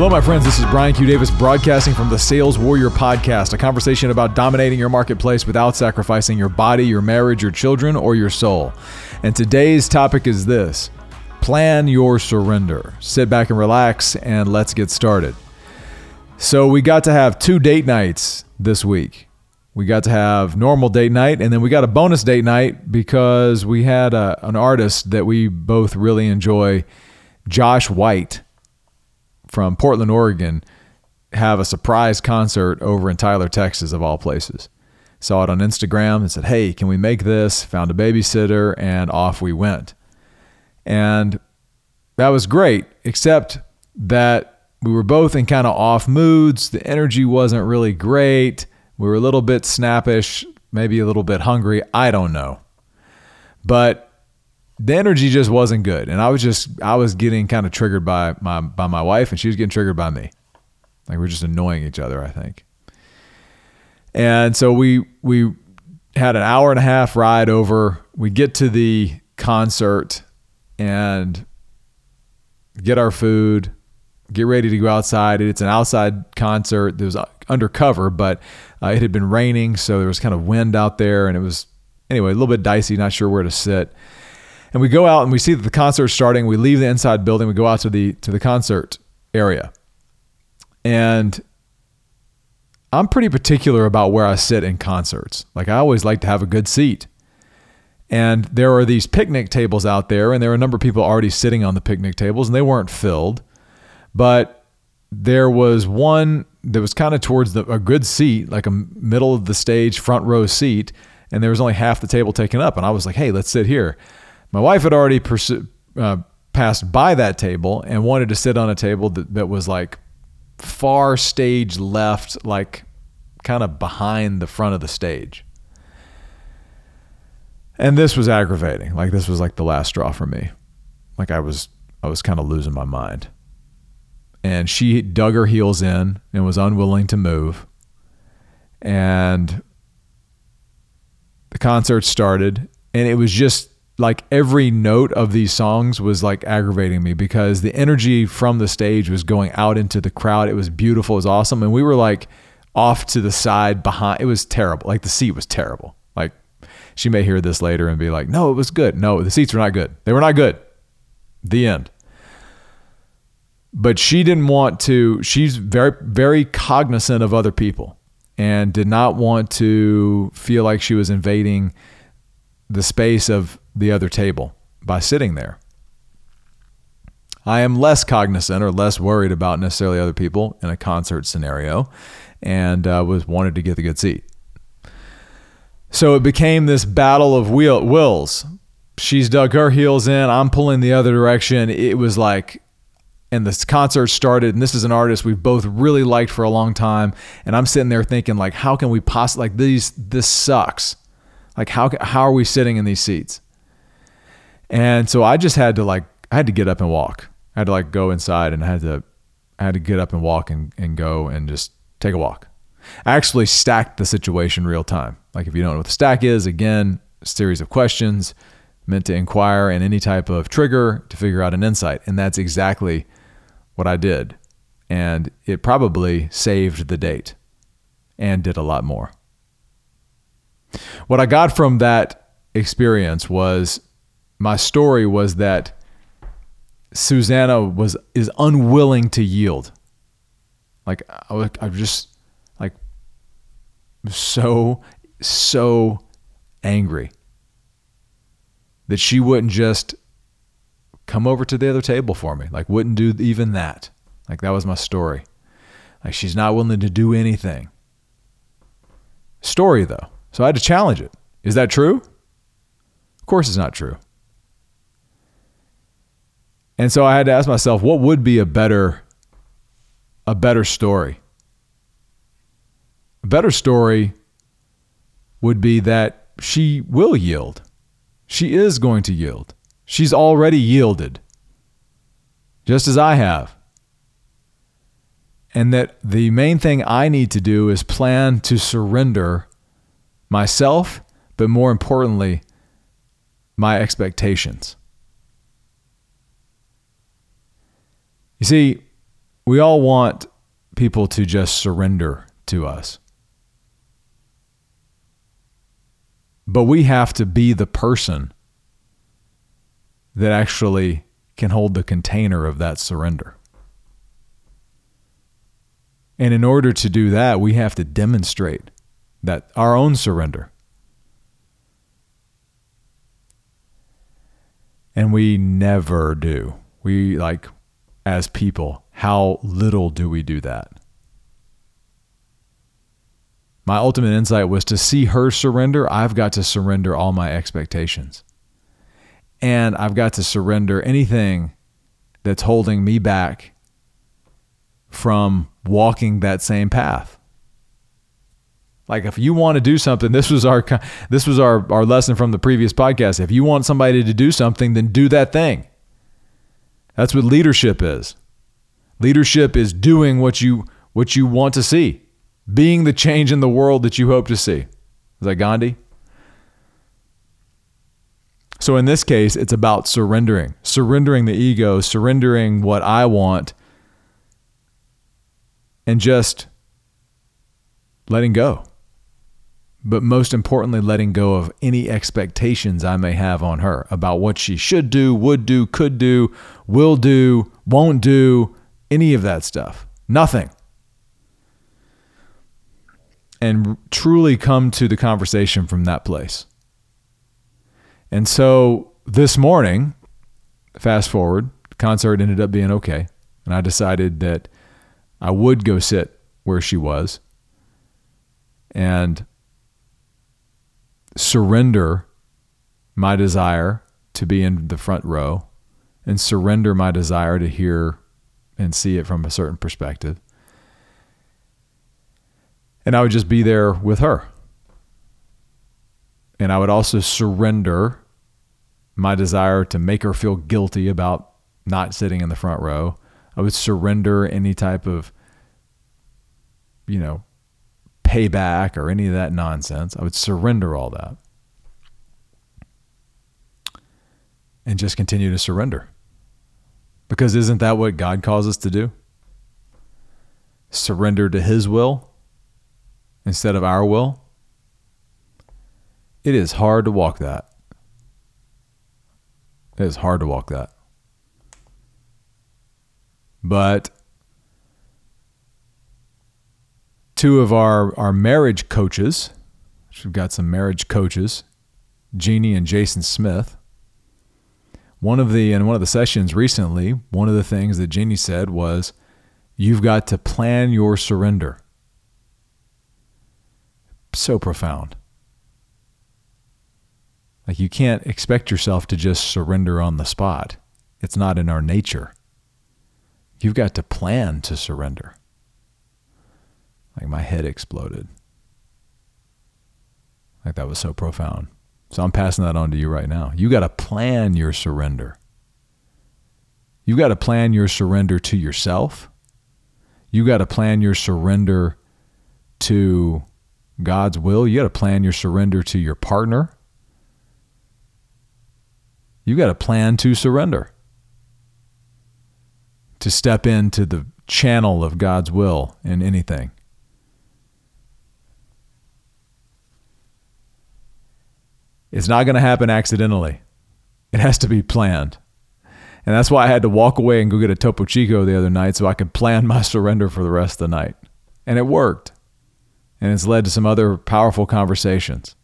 Hello, my friends. This is Brian Q. Davis broadcasting from the Sales Warrior Podcast, a conversation about dominating your marketplace without sacrificing your body, your marriage, your children, or your soul. And today's topic is this plan your surrender. Sit back and relax, and let's get started. So, we got to have two date nights this week. We got to have normal date night, and then we got a bonus date night because we had a, an artist that we both really enjoy, Josh White from Portland, Oregon, have a surprise concert over in Tyler, Texas, of all places. Saw it on Instagram and said, Hey, can we make this? Found a babysitter, and off we went. And that was great, except that we were both in kind of off moods. The energy wasn't really great. We were a little bit snappish, maybe a little bit hungry. I don't know. But the energy just wasn't good. And i was just i was getting kind of triggered by my by my wife and she was getting triggered by me. Like we're just annoying each other i think. And so we we had an hour and a half ride over. We get to the concert and get our food get ready to go outside. It's an outside concert that was undercover but uh, it had been raining so there was kind of wind out there and it was anyway a little bit dicey not sure where to sit and we go out and we see that the concert's starting. We leave the inside building. We go out to the to the concert area, and I'm pretty particular about where I sit in concerts. Like I always like to have a good seat. And there are these picnic tables out there, and there are a number of people already sitting on the picnic tables, and they weren't filled. But there was one that was kind of towards the, a good seat, like a middle of the stage, front row seat, and there was only half the table taken up. And I was like, hey, let's sit here. My wife had already uh, passed by that table and wanted to sit on a table that, that was like far stage left, like kind of behind the front of the stage. And this was aggravating. Like this was like the last straw for me. Like I was I was kind of losing my mind. And she dug her heels in and was unwilling to move. And the concert started and it was just like every note of these songs was like aggravating me because the energy from the stage was going out into the crowd. It was beautiful, it was awesome, and we were like off to the side behind. It was terrible. Like the seat was terrible. Like she may hear this later and be like, "No, it was good." No, the seats were not good. They were not good. The end. But she didn't want to. She's very very cognizant of other people and did not want to feel like she was invading the space of the other table by sitting there. I am less cognizant or less worried about necessarily other people in a concert scenario and uh, was wanted to get the good seat. So it became this battle of wheel, wills. She's dug her heels in, I'm pulling the other direction. It was like, and this concert started, and this is an artist we've both really liked for a long time. And I'm sitting there thinking, like, how can we possibly, like, these, this sucks. Like how how are we sitting in these seats? And so I just had to like I had to get up and walk. I had to like go inside and I had to I had to get up and walk and, and go and just take a walk. I actually stacked the situation real time. Like if you don't know what the stack is, again, series of questions meant to inquire and any type of trigger to figure out an insight. And that's exactly what I did. And it probably saved the date and did a lot more. What I got from that experience was my story was that Susanna was is unwilling to yield. Like I was, I was just like so so angry that she wouldn't just come over to the other table for me. Like wouldn't do even that. Like that was my story. Like she's not willing to do anything. Story though. So I had to challenge it. Is that true? Of course, it's not true. And so I had to ask myself, what would be a better, a better story? A better story would be that she will yield. She is going to yield. She's already yielded, just as I have. And that the main thing I need to do is plan to surrender myself, but more importantly, my expectations. You see, we all want people to just surrender to us. But we have to be the person that actually can hold the container of that surrender. And in order to do that, we have to demonstrate that our own surrender. And we never do. We like as people, how little do we do that? My ultimate insight was to see her surrender, I've got to surrender all my expectations. And I've got to surrender anything that's holding me back from walking that same path. Like if you want to do something, this was our this was our, our lesson from the previous podcast. If you want somebody to do something, then do that thing. That's what leadership is. Leadership is doing what you what you want to see, being the change in the world that you hope to see. Is that Gandhi? So in this case, it's about surrendering, surrendering the ego, surrendering what I want, and just letting go. But most importantly, letting go of any expectations I may have on her about what she should do, would do, could do, will do, won't do, any of that stuff. Nothing. And truly come to the conversation from that place. And so this morning, fast forward, concert ended up being okay. And I decided that I would go sit where she was and surrender my desire to be in the front row and surrender my desire to hear and see it from a certain perspective. And I would just be there with her. And I would also surrender my desire to make her feel guilty about not sitting in the front row. I would surrender any type of, you know, payback or any of that nonsense. I would surrender all that and just continue to surrender. Because isn't that what God calls us to do? Surrender to His will instead of our will. It is hard to walk that. It is hard to walk that. But two of our, our marriage coaches, we've got some marriage coaches, Jeannie and Jason Smith, one of the in one of the sessions recently, one of the things that Jeannie said was, "You've got to plan your surrender." So profound. Like you can't expect yourself to just surrender on the spot. It's not in our nature. You've got to plan to surrender. Like my head exploded. Like that was so profound. So I'm passing that on to you right now. You got to plan your surrender. You got to plan your surrender to yourself. You got to plan your surrender to God's will. You got to plan your surrender to your partner. You got to plan to surrender, to step into the channel of God's will in anything. It's not going to happen accidentally. It has to be planned. And that's why I had to walk away and go get a Topo Chico the other night so I could plan my surrender for the rest of the night. And it worked. And it's led to some other powerful conversations.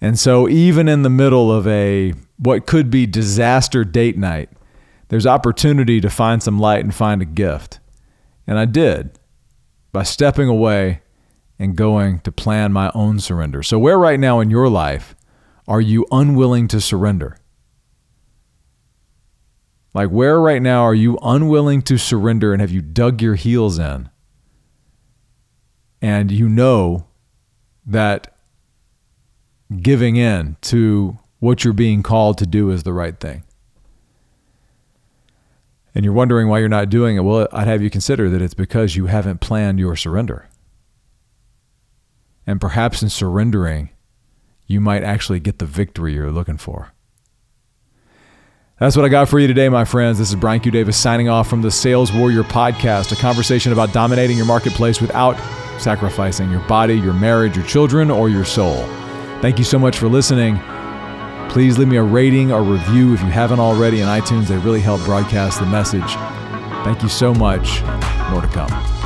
And so, even in the middle of a what could be disaster date night, there's opportunity to find some light and find a gift. And I did by stepping away and going to plan my own surrender. So, where right now in your life are you unwilling to surrender? Like, where right now are you unwilling to surrender and have you dug your heels in? And you know that giving in to what you're being called to do is the right thing. And you're wondering why you're not doing it. Well, I'd have you consider that it's because you haven't planned your surrender. And perhaps in surrendering, you might actually get the victory you're looking for. That's what I got for you today, my friends. This is Brian Q. Davis signing off from the Sales Warrior Podcast, a conversation about dominating your marketplace without sacrificing your body, your marriage, your children, or your soul. Thank you so much for listening. Please leave me a rating or review if you haven't already in iTunes. They really help broadcast the message. Thank you so much. More to come.